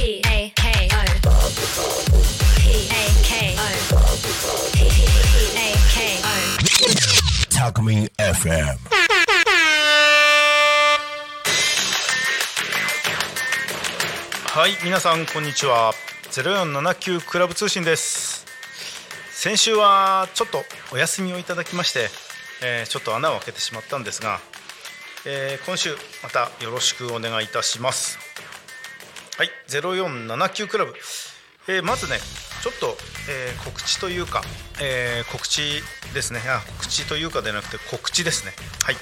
P A K O P A K O P A K O Talk Me FM. はい皆さんこんにちは。0479クラブ通信です。先週はちょっとお休みをいただきまして、えーちょっと穴を開けてしまったんですが、えー今週またよろしくお願いいたします。はい0479クラブ、えーまずねちょっと、えー告知というか、えー告知ですね。あ告知というかでなくて告知ですね。はい。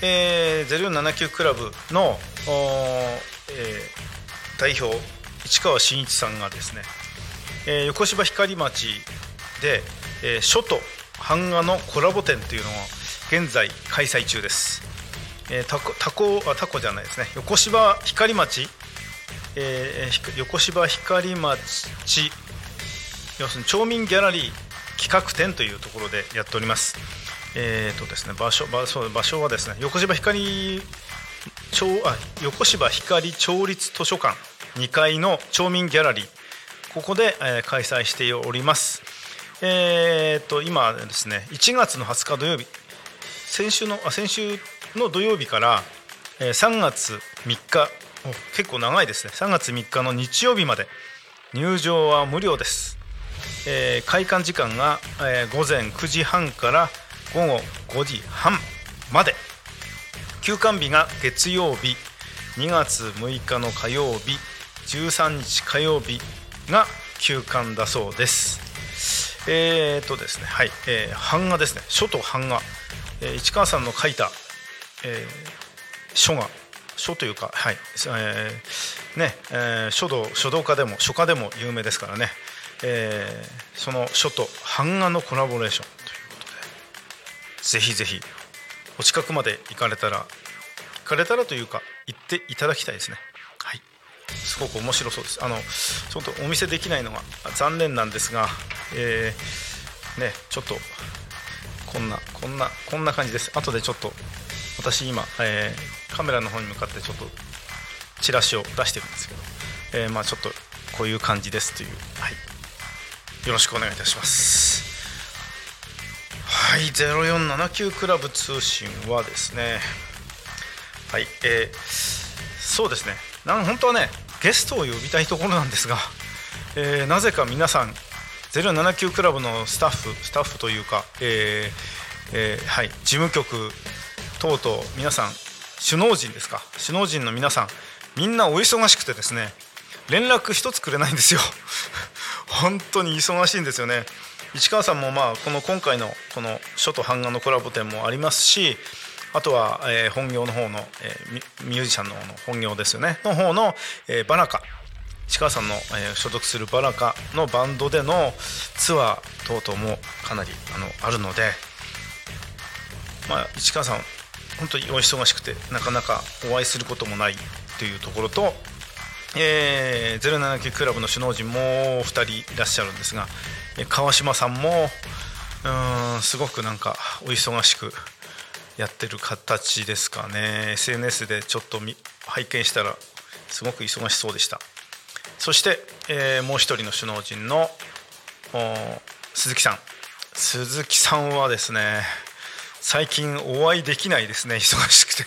えー、0479クラブの、おーえー代表市川真一さんがですね、えー横芝光町で、えー書と版画のコラボ展というのを現在開催中です、えー、タコタコあタコじゃないですね。横芝光町、えー横芝光町要するに町民ギャラリー企画展というところでやっております。えーとですね、場所場所場所はですね横芝光町あ横芝光町立図書館2階の町民ギャラリーここで、えー開催しております。えーと今ですね1月の20日土曜日先週のあ先週の土曜日から、えー3月3日結構長いですね。3月3日の日曜日まで。入場は無料です。えー開館時間が、えー午前9時半から午後5時半まで。休館日が月曜日2月6日の火曜日13日火曜日が休館だそうです。えー、とですねはい、えー版画ですね。書と版画、えー市川さんの書いた、えー書が書というかはい、えーね、えー書道書道家でも書家でも有名ですからね、えーその書と版画のコラボレーションということでぜひぜひお近くまで行かれたら行かれたらというか行っていただきたいですね。はい。すごく面白そうです。あのちょっとお見せできないのが残念なんですが、えーねちょっとこんなこんなこんな感じです。後でちょっと私今、えーカメラの方に向かってちょっとチラシを出してるんですけど、えーまあちょっとこういう感じですという。はい。よろしくお願いいたします。はい。0479クラブ通信はですね。はい。えーそうですね。なん本当はねゲストを呼びたいところなんですが、えーなぜか皆さん079クラブのスタッフスタッフというか、えーえーはい、事務局等々皆さん首脳陣ですか？首脳陣の皆さんみんなお忙しくてですね連絡一つくれないんですよ。本当に忙しいんですよね。市川さんもまあこの今回のこの書と版画のコラボ展もありますしあとは、え本業の方の、えミュージシャンの方の本業ですよね。の方の、えバラカ。市川さんの、え所属するバラカのバンドでのツアー等々もかなりあのあるので、まあ、市川さん本当にお忙しくてなかなかお会いすることもないというところと、えー、079クラブの首脳陣も2人いらっしゃるんですが川島さんもうんすごくなんかお忙しくやってる形ですかね。SNS でちょっと拝見したらすごく忙しそうでした。そして、えーもう一人の首脳陣の鈴木さん。鈴木さんはですね最近お会いできないですね 忙しくて。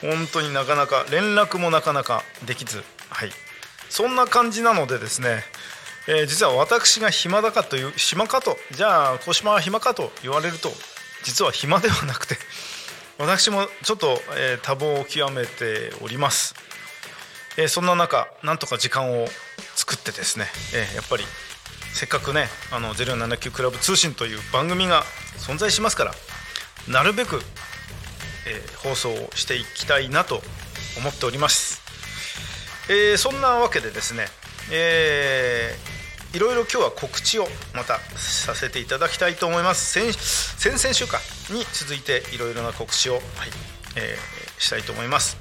本当になかなか連絡もなかなかできず。はい。そんな感じなのでですね、えー実は私が暇だかという暇かとじゃあ小島は暇かと言われると実は暇ではなくて 私もちょっと、えー多忙を極めております。えーそんな中なんとか時間を作ってですね、えやっぱりせっかくねあの079クラブ通信という番組が存在しますからなるべく、えー放送をしていきたいなと思っております、えーそんなわけでですね、えーいろいろ今日は告知をまたさせていただきたいと思います。先先々週かに続いていろいろな告知を、はいえーしたいと思います。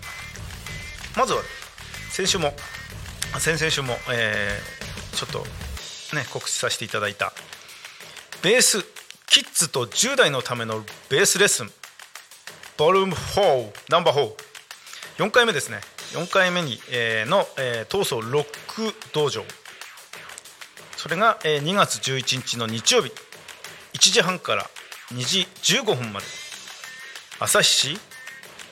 まずは先週もあ先々週も、えーちょっとね告知させていただいたベースキッズと10代のためのベースレッスン。ボリューム4ナンバー44回目ですね。4回目に、えー、の、えー、闘争ロック道場。それが、えー、2月11日の日曜日。1時半から2時15分まで。旭市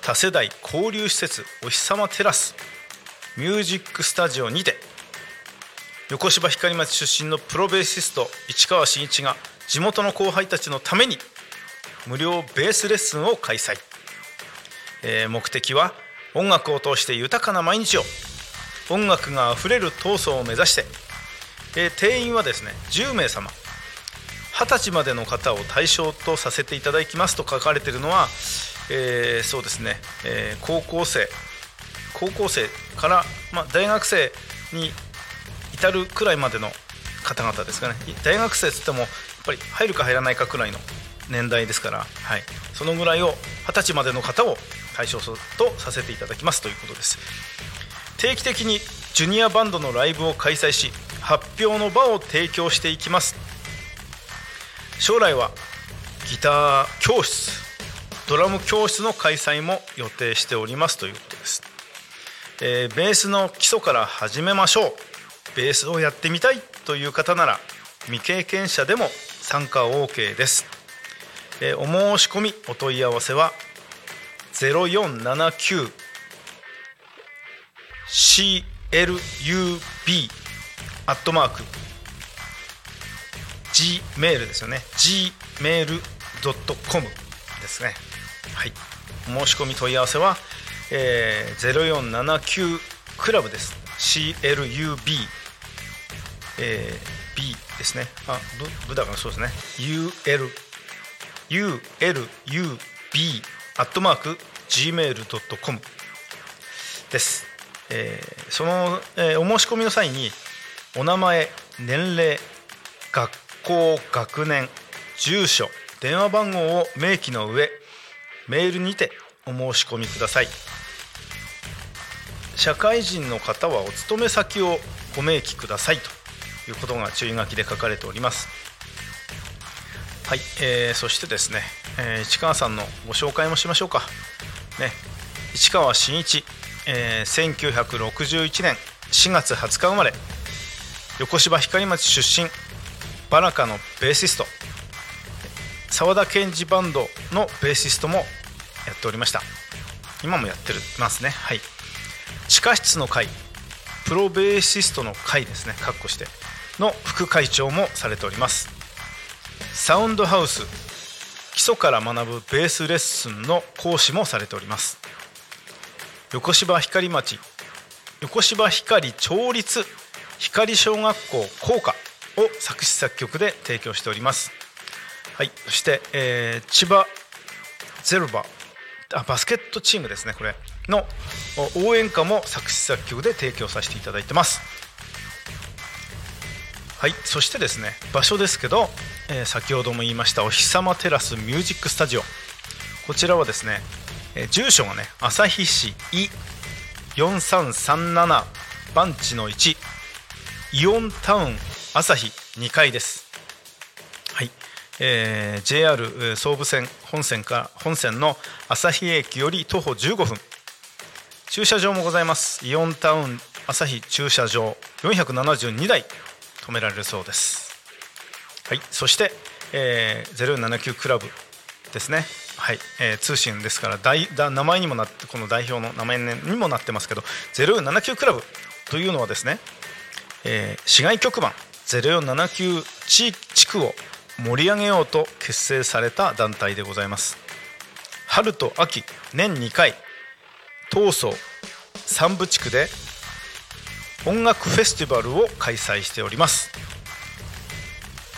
多世代交流施設お日様テラスミュージックスタジオにて。横芝光町出身のプロベーシスト市川真一が地元の後輩たちのために無料ベースレッスンを開催、えー、目的は音楽を通して豊かな毎日を音楽があふれる闘争を目指して、えー、定員はですね10名様。20歳までの方を対象とさせていただきますと書かれているのは、えー、そうですね、えー、高校生。高校生から、まあ、大学生に至るくらいまでの方々ですかね。大学生っつってもぱり入るか入らないかくらいの年代ですから、はい、そのぐらいを二十歳までの方を対象とさせていただきますということです。定期的にジュニアバンドのライブを開催し発表の場を提供していきます。将来はギター教室ドラム教室の開催も予定しておりますということです、えー、ベースの基礎から始めましょう。ベースをやってみたいという方なら未経験者でも参加 OK です、えー、お申し込みお問い合わせは0479 CLUB アットマーク Gmail ですよね。gmail.com ですね。はい。申し込み問い合わせは、えー、0479クラブです。CLUB えー、B ですね。あブブだからそうですね。UL ULUB アットマーク gmail.com です、えー、その、えー、お申し込みの際にお名前年齢学校学年住所電話番号を明記の上メールにてお申し込みください。社会人の方はお勤め先をご明記くださいと。いうことが注意書きで書かれております。はい、えー、そしてですね、えー、市川さんのご紹介もしましょうか。ね市川真一、えー、1961年4月20日生まれ。横芝光町出身。バナカのベーシスト。沢田研二バンドのベーシストもやっておりました。今もやってますね。はい。地下室の会。プロベーシストの会ですね。かっこして。の副会長もされております。サウンドハウス基礎から学ぶベースレッスンの講師もされております。横芝光町横芝光町立光小学校校歌を作詞作曲で提供しております。はいそして、えー、千葉ゼルバあバスケットチームですねこれの応援歌も作詞作曲で提供させていただいてます。はいそしてですね場所ですけど、えー、先ほども言いましたお日様テラスミュージックスタジオ。こちらはですね、えー、住所がね旭市イ4337番地の1イオンタウン旭2階です。はい、えー、JR 総武線本線か本線の旭駅より徒歩15分。駐車場もございます。イオンタウン旭駐車場472台。止められるそうです。はい。そして、えー、079クラブですね。はい、えー、通信ですから大だ名前にもなってこの代表の名前にもなってますけど079クラブというのはですね、えー、市外局番0479地地区を盛り上げようと結成された団体でございます。春と秋年2回闘争三部地区で音楽フェスティバルを開催しております、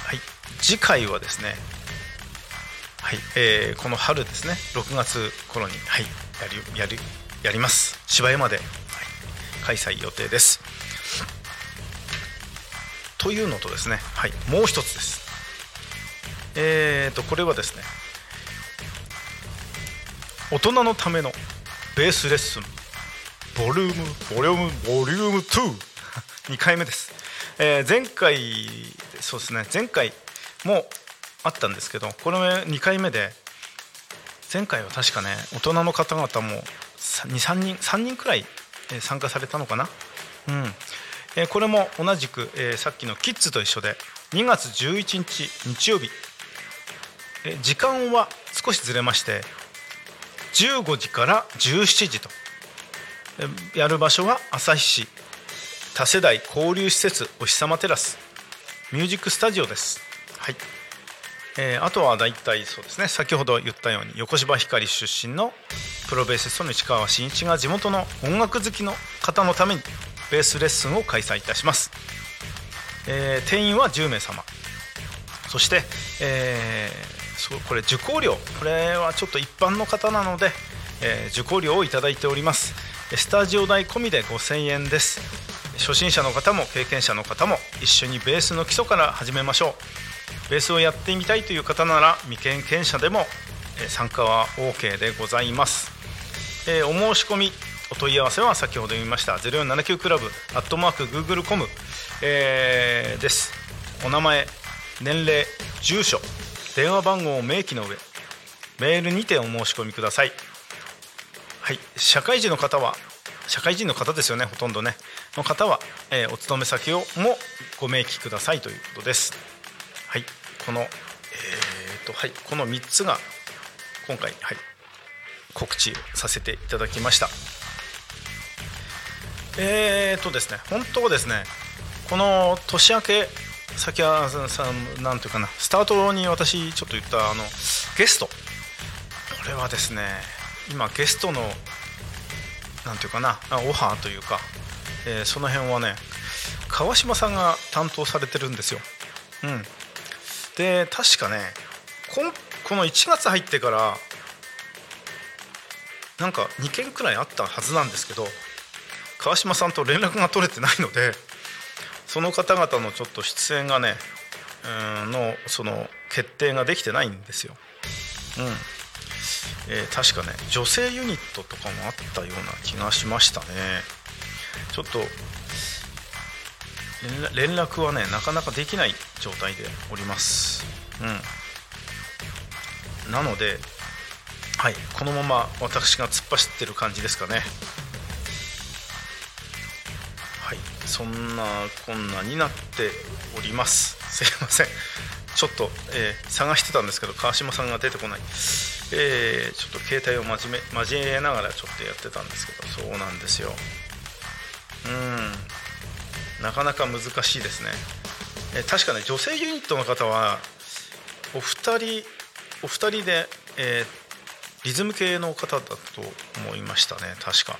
はい、次回はですねはい、えー、この春ですね。6月頃に、はい、やりやりやります。芝山で、はい、開催予定です。というのとですね、はい、もう一つです。えーとこれはですね大人のためのベースレッスン。ボリュームボリュームボリューム22回目です、えー、前回そうですね。前回もあったんですけどこれ2回目で前回は確かね大人の方々も23人3人くらい参加されたのかな？うん。えーこれも同じく、えーさっきのキッズと一緒で2月11日日曜日、えー時間は少しずれまして15時から17時と。やる場所は旭市。多世代交流施設お日様テラス。ミュージックスタジオです。はい。えーあとは大体そうですね。先ほど言ったように横芝光出身のプロベーシストの市川真一が地元の音楽好きの方のためにベースレッスンを開催いたします、えー定員は10名様。そして、えーそこれ受講料。これはちょっと一般の方なので、えー受講料をいただいております。スタジオ代込みで5000円です。初心者の方も経験者の方も一緒にベースの基礎から始めましょう。ベースをやってみたいという方なら未経験者でも参加は OK でございます、えーお申し込みお問い合わせは先ほど言いました0479クラブアットマーク Google.com、えーです。お名前年齢住所電話番号を明記の上メールにてお申し込みください。はい。社会人の方は社会人の方ですよねほとんどね。の方は、えーお勤め先をもご明記くださいということです。はい。このえーとはい。この3つが今回、はい、告知させていただきました。えーとですね本当はですねこの年明け先はさなんていうかなスタートに私ちょっと言ったあのゲストこれはですね今ゲストのなんていうかなオファーというか、えーその辺はね川島さんが担当されてるんですよ。うん、で確かねこんこの1月入ってからなんか2件くらいあったはずなんですけど川島さんと連絡が取れてないのでその方々のちょっと出演がねうんのその決定ができてないんですよ。うんえー確かね女性ユニットとかもあったような気がしましたね。ちょっと連絡はねなかなかできない状態でおります。うん。なのではいこのまま私が突っ走ってる感じですかね。はいそんなこんなになっております。すいません。ちょっと、えー探してたんですけど川島さんが出てこない。えーちょっと携帯を交め交えながらちょっとやってたんですけどそうなんですよ。うん。なかなか難しいですね、えー確かね女性ユニットの方はお二人お二人で、えーリズム系の方だと思いましたね確か。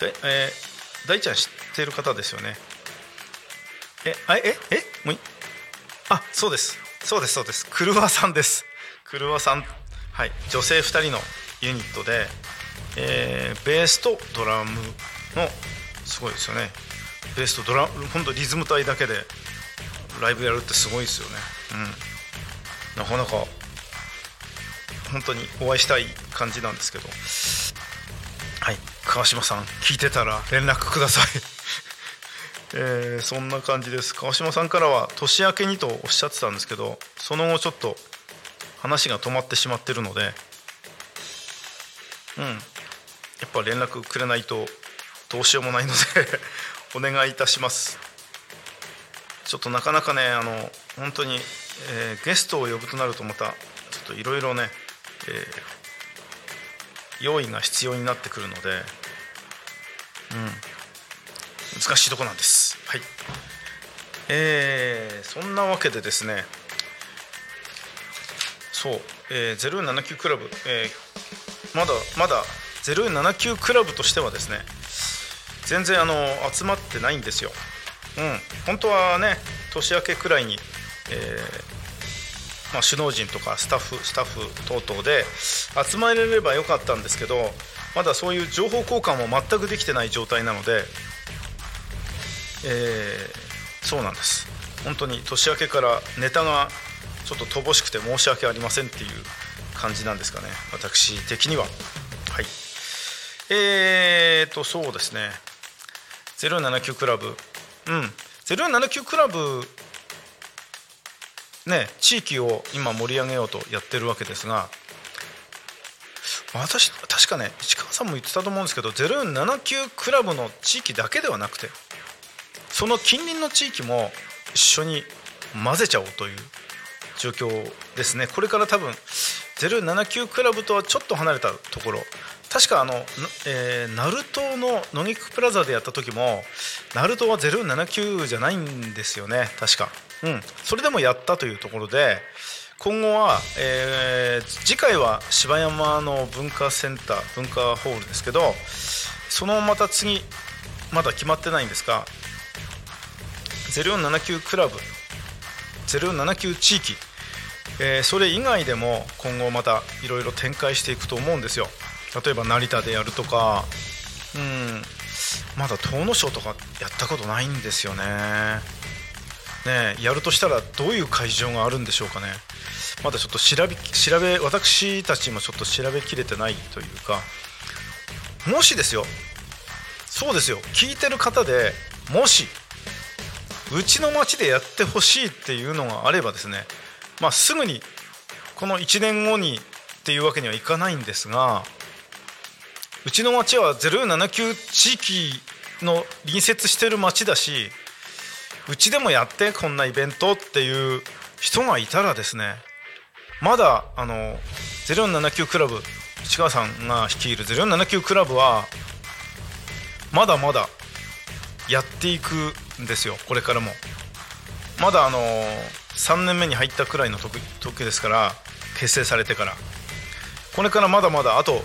で、えー大ちゃん知ってる方ですよね。えあえええもういあそうです。そうですそうです。クルワさんです。クルワさんはい女性2人のユニットで、えーベースとドラムのすごいですよね。ベースとドラム本当リズム隊だけでライブやるってすごいですよね。うん。なかなか本当にお会いしたい感じなんですけど。はい川島さん聞いてたら連絡ください。えーそんな感じです。川島さんからは年明けにとおっしゃってたんですけどその後ちょっと話が止まってしまってるのでうん。やっぱ連絡くれないとどうしようもないので お願いいたします。ちょっとなかなかねあの本当に、えーゲストを呼ぶとなるとまたちょっといろいろね、えー用意が必要になってくるのでうん。難しいとこなんです。はい。えーそんなわけでですねそう、えー、079クラブ、えーまだまだ079クラブとしてはですね全然あの集まってないんですよ。うん本当はね年明けくらいに、えーまあ、首脳陣とかスタッフスタッフ等々で集まれればよかったんですけどまだそういう情報交換も全くできてない状態なので、えーそうなんです。本当に年明けからネタがちょっと乏しくて申し訳ありませんっていう感じなんですかね。私的には。はい。えーとそうですね。079クラブ。うん。079クラブね地域を今盛り上げようとやってるわけですが私確かね市川さんも言ってたと思うんですけど079クラブの地域だけではなくてその近隣の地域も一緒に混ぜちゃおうという状況ですね。これから多分079クラブとはちょっと離れたところ。確かあの、えー、ナルトのノギクプラザでやった時もナルトは079じゃないんですよね。確か。うん。それでもやったというところで今後は、えー、次回は芝山の文化センター文化ホールですけどそのまた次まだ決まってないんですが0479クラブ0479地域、えー、それ以外でも今後またいろいろ展開していくと思うんですよ。例えば成田でやるとかうんまだ東野賞とかやったことないんですよね。ねやるとしたらどういう会場があるんでしょうかね。まだちょっと調べ調べ私たちもちょっと調べきれてないというか。もしですよそうですよ聞いてる方でもしうちの町でやってほしいっていうのがあればですねまあすぐにこの1年後にっていうわけにはいかないんですがうちの町は079地域の隣接してる町だしうちでもやってこんなイベントっていう人がいたらですねまだあの0479クラブ市川さんが率いる0479クラブはまだまだやっていくんですよこれからも。まだあの3年目に入ったくらいの時時ですから結成されてから。これからまだまだあと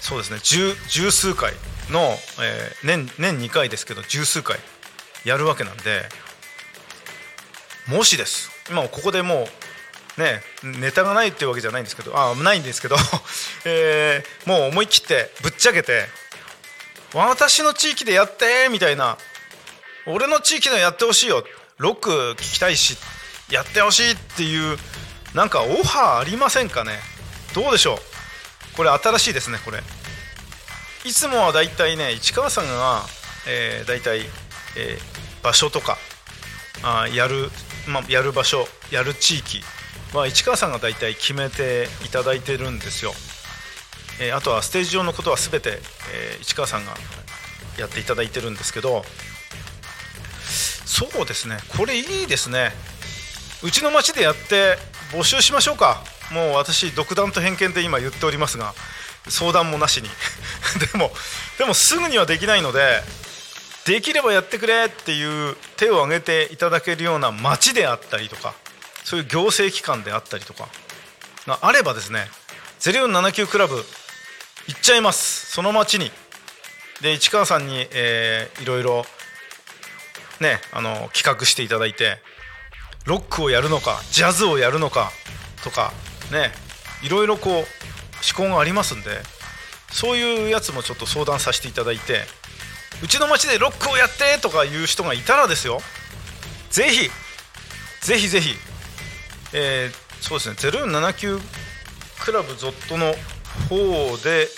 そうですね十数回の、えー、年年2回ですけど十数回やるわけなんでもしです。今ここでもうね、ネタがないっていうわけじゃないんですけどあないんですけど、えー、もう思い切ってぶっちゃけて私の地域でやってみたいな。俺の地域でやってほしいよ。ロック聞きたいしやってほしいっていうなんかオファーありませんかね？どうでしょう？これ新しいですねこれ。いつもはだいたいね市川さんが、えー、だいたい、えー、場所とかあやる、まあ、やる場所やる地域まあ、市川さんが大体決めていただいてるんですよ、えー、あとはステージ上のことは全て、え、市川さんがやっていただいてるんですけどそうですね。これいいですね。うちの町でやって募集しましょうか。もう私独断と偏見で今言っておりますが相談もなしに。でもでもすぐにはできないのでできればやってくれっていう手を挙げていただけるような町であったりとかそういう行政機関であったりとかがあればですね0479クラブ行っちゃいます。その町に。で市川さんに、えー、いろいろねあの企画していただいてロックをやるのかジャズをやるのかとかねいろいろこう思考がありますんでそういうやつもちょっと相談させていただいてうちの町でロックをやってとかいう人がいたらですよぜひぜひぜひえー、そうですね079クラブゾットの方で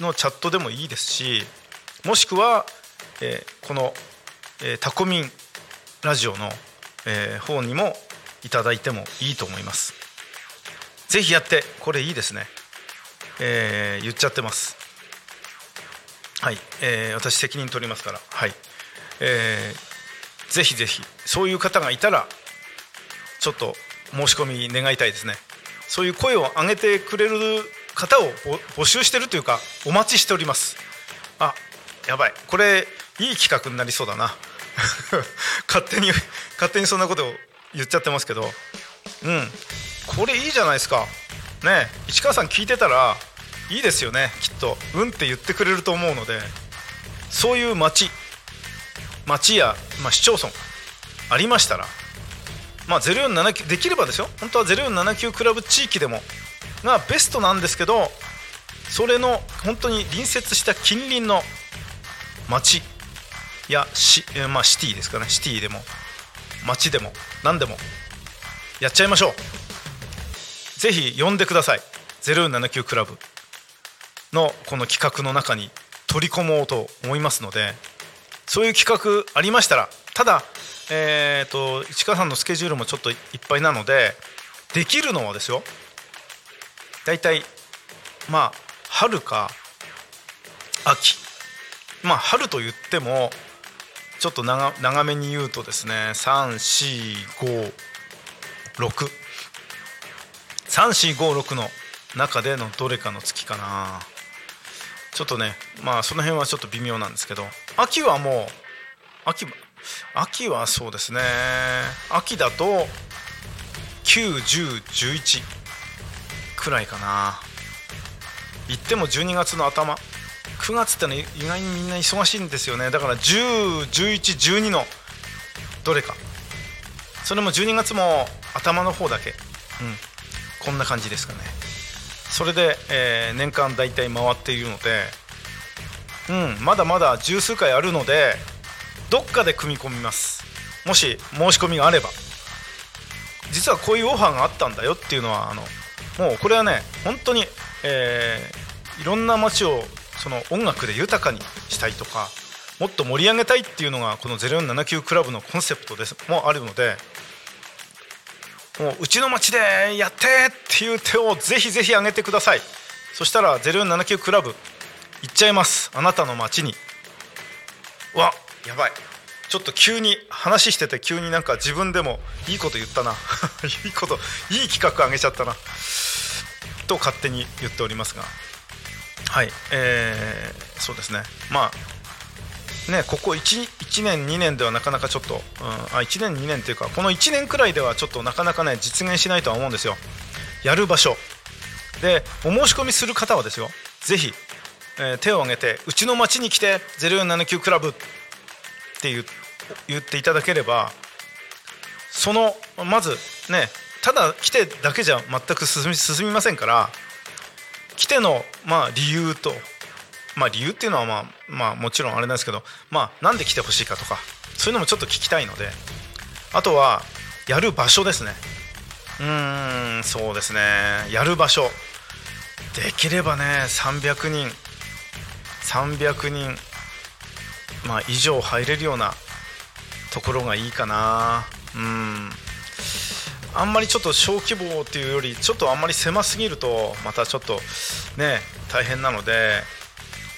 のチャットでもいいですしもしくは、えー、この、えー、タコミンラジオの、えー、方にもいただいてもいいと思います。ぜひやってこれいいですね、えー、言っちゃってます。はい、えー、私責任取りますから。はい、えー、ぜひぜひそういう方がいたらちょっと申し込み願いたいですね。そういう声を上げてくれる方を募集してるというかお待ちしております。あやばい。これいい企画になりそうだな。勝手に勝手にそんなことを言っちゃってますけど。うん。これいいじゃないですか。ね市川さん聞いてたらいいですよねきっと。うんって言ってくれると思うので。そういう町町や、まあ、市町村。ありましたら。まあ、0479できればですよ。本当は0479クラブ地域でも。がベストなんですけどそれの本当に隣接した近隣の町やシ,、まあ、シティですかね。シティでも町でも何でもやっちゃいましょう。ぜひ呼んでください。079クラブのこの企画の中に取り込もうと思いますのでそういう企画ありましたらただえーと、市川さんのスケジュールもちょっといっぱいなのでできるのはですよ大体まあ春か秋。まあ春と言ってもちょっと長長めに言うとですね34563456の中でのどれかの月かな。ちょっとねまあその辺はちょっと微妙なんですけど。秋はもう秋秋はそうですね。秋だと91011くらいかな。言っても12月の頭。9月ってのは意外にみんな忙しいんですよね。だから101112のどれか。それも12月も頭の方だけ、うん、こんな感じですかね。それで、えー、年間大体回っているので、うん、まだまだ十数回あるのでどっかで組み込みます。もし申し込みがあれば。実はこういうオファーがあったんだよっていうのはあのもうこれはね本当に、えー、いろんな街をその音楽で豊かにしたいとかもっと盛り上げたいっていうのがこの0479クラブのコンセプトですもあるのでもううちの町でやってっていう手をぜひぜひ挙げてください。そしたら0479クラブ行っちゃいます。あなたの町に。わやばい。ちょっと急に話してて急になんか自分でもいいこと言ったな。いいこといい企画あげちゃったな。と勝手に言っておりますが。はいえー、そうですね。まあねここ 1, 1年2年ではなかなかちょっと、うん、あ1年2年っていうかこの1年くらいではちょっとなかなかね実現しないとは思うんですよ。やる場所。でお申し込みする方はですよ。ぜひ、えー、手を挙げてうちの町に来て0479クラブって言言っていただければそのまずねただ来てだけじゃ全く進みませんから来てのまあ理由とまあ理由っていうのはまあまあもちろんあれなんですけどまあなんで来てほしいかとかそういうのもちょっと聞きたいのであとはやる場所ですね。うーんそうですね。やる場所。できればね300人300人まあ以上入れるようなところがいいかな。うん。あんまりちょっと小規模っていうよりちょっとあんまり狭すぎるとまたちょっとね大変なので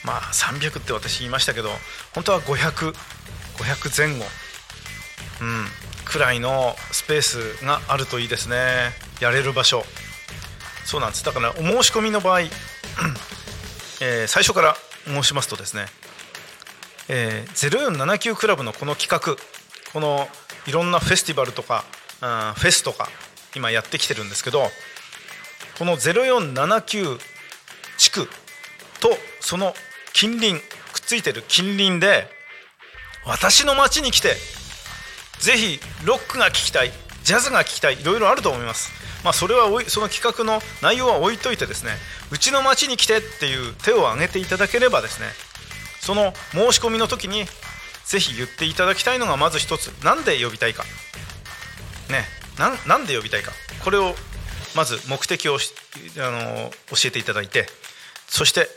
まあ300って私言いましたけど本当は500500前後うんくらいのスペースがあるといいですね。やれる場所。そうなんです。だからお申し込みの場合、えー、最初から申しますとですね、えー、0479クラブのこの企画このいろんなフェスティバルとか、うん、フェスとか今やってきてるんですけどこの0479地区とその近隣くっついてる近隣で私の町に来てぜひロックが聴きたいジャズが聴きたいいろいろあると思います。まあ、それはその企画の内容は置いといてですねうちの町に来てっていう手を挙げていただければですねその申し込みの時にぜひ言っていただきたいのがまず一つ何で呼びたいかねなんで呼びたいか。これをまず目的をあの教えていただいてそして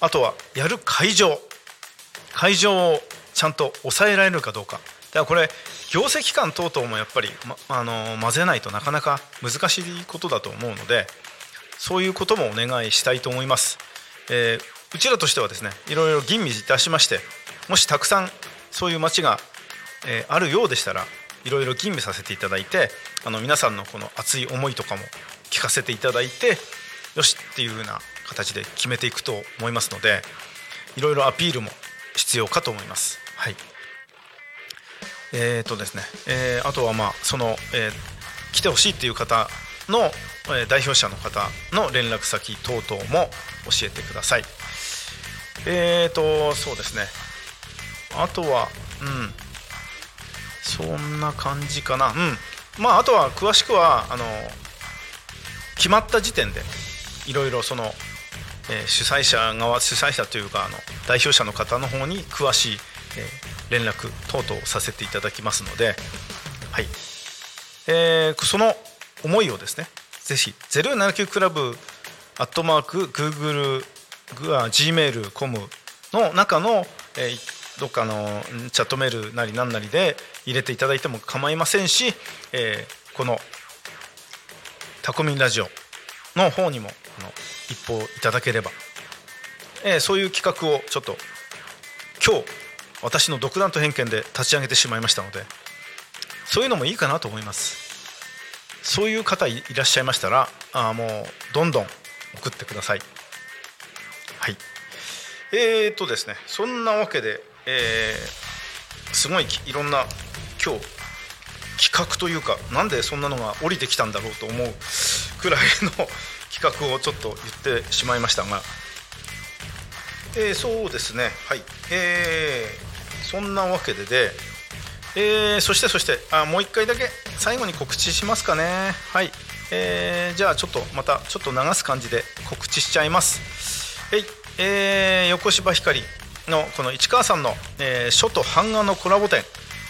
あとはやる会場。会場をちゃんと抑えられるかどうか。だからこれ行政機関等々もやっぱり、ま、あの混ぜないとなかなか難しいことだと思うのでそういうこともお願いしたいと思います、えー、うちらとしてはですねいろいろ吟味いたしましてもしたくさんそういう街が、えー、あるようでしたらいろいろ吟味させていただいてあの皆さんのこの熱い思いとかも聞かせていただいてよしっていう風な形で決めていくと思いますのでいろいろアピールも必要かと思います。はいえーとですねえー、あとはまあその、えー、来てほしいっていう方の、えー、代表者の方の連絡先等々も教えてください。えーとそうですねあとはうんそんな感じかな。うん。まああとは詳しくはあの決まった時点でいろいろその、えー、主催者側主催者というかあの代表者の方の方に詳しい、えー、連絡等々させていただきますので、はい。えー、その思いをですねぜひ079クラブアットマーク Google Gmail.com の中の、えー、どっかのチャットメールなり何なりで入れていただいても構いませんし、えー、このタコミンラジオの方にもあの一報いただければ。えーそういう企画をちょっと今日私の独断と偏見で立ち上げてしまいましたのでそういうのもいいかなと思います。そういう方いらっしゃいましたらあもうどんどん送ってください。はい。えーとですねそんなわけで、えーすごいいろんな今日企画というかなんでそんなのが降りてきたんだろうと思うくらいの企画をちょっと言ってしまいましたが、えーそうですね。はい。えーそんなわけでで、えーそしてそしてあもう一回だけ最後に告知しますかね。はい、えーじゃあちょっとまたちょっと流す感じで告知しちゃいます。はい。えー横芝光のこの市川さんの、えー書と版画のコラボ展。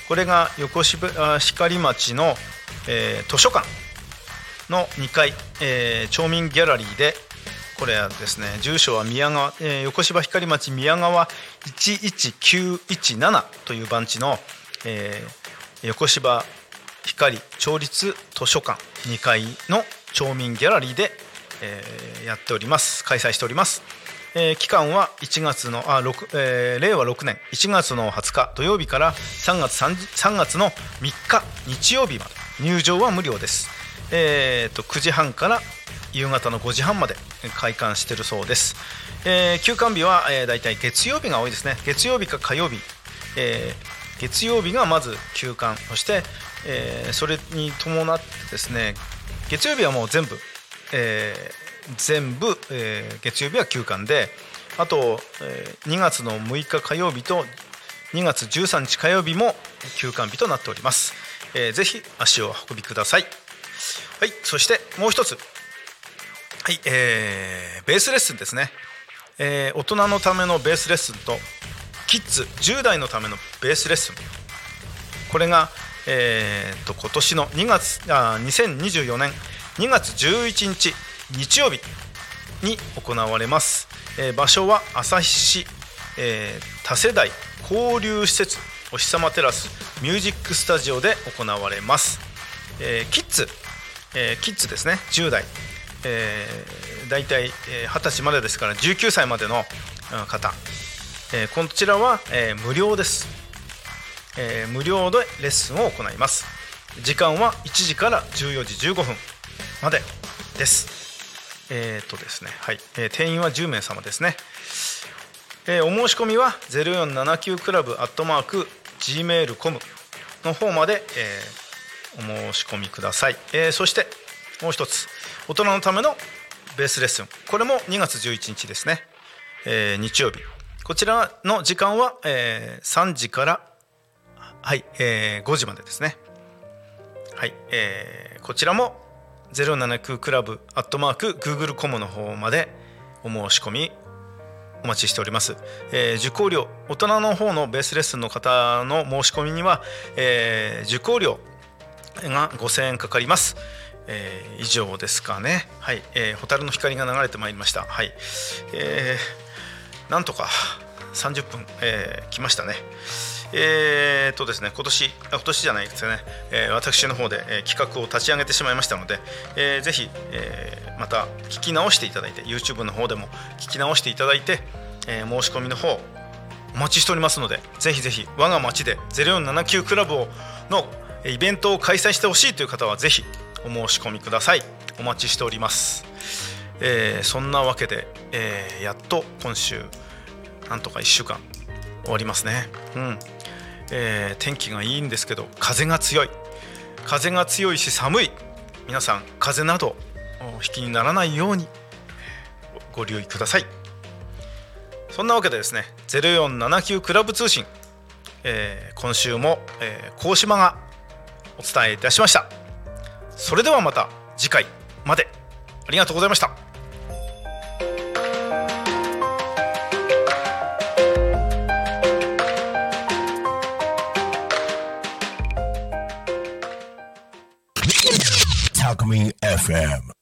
これが横芝光町の、えー図書館の2階、えー町民ギャラリーでこれはですね住所は宮川、えー横芝光町宮川11917という番地の、えー横芝光町立図書館2階の町民ギャラリーで、えーやっております開催しております、えー期間は1月のあ、6えー令和6年。1月の20日土曜日から3月 3, 3月の3日日曜日まで。入場は無料です。えー、と9時半から夕方の5時半まで開館しているそうです、えー休館日は、えー、大体月曜日が多いですね。月曜日か火曜日、えー月曜日がまず休館そして、えーそれに伴ってですね月曜日はもう全部、えー全部、えー月曜日は休館であと、えー2月の6日火曜日と2月13日火曜日も休館日となっております、えーぜひ足をお運びください。はいそしてもう一つ。はいえーベースレッスンですね、えー大人のためのベースレッスンとキッズ10代のためのベースレッスン。これが、えー、と今年の2月あ2024年2月11日日曜日に行われます、えー場所は旭市、えー多世代交流施設お日様テラスミュージックスタジオで行われます、えーキッズ、えーキッズですね。10代、えー、大体えー20歳までですから19歳までの方、えーこちらは、えー無料です。えー無料でレッスンを行います。時間は1時から14時15分までです。えーっとですねはい、えー定員は10名様ですね、えーお申し込みは0479クラブアットマーク gmail.com の方まで、えーお申し込みください、えーそしてもう一つ。大人のためのベースレッスン。これも2月11日ですね、えー日曜日。こちらの時間は、えー3時からはい、えー5時までですね。はい、えーこちらも079クラブアットマーク Google コムの方までお申し込みお待ちしております、えー受講料大人の方のベースレッスンの方の申し込みには、えー受講料が5000円かかります、えー以上ですかね。はい、えー、蛍の光が流れてまいりました。はい、えーなんとか30分、えー来ましたね。えーとですね今年今年じゃないですね、えー私の方で、えー企画を立ち上げてしまいましたので、えーぜひ、えーまた聞き直していただいて YouTube の方でも聞き直していただいて、えー申し込みの方お待ちしておりますのでぜひぜひ我が町で0479クラブをのイベントを開催してほしいという方はぜひお申し込みください。お待ちしております、えーそんなわけで、えーやっと今週なんとか1週間終わりますね。うん、えー天気がいいんですけど風が強い。風が強いし寒い。皆さん風邪などお引きにならないようにご留意ください。そんなわけでですね0479クラブ通信、えー今週も、えー、島がお伝えいたしました。それではまた次回まで。ありがとうございました。FM.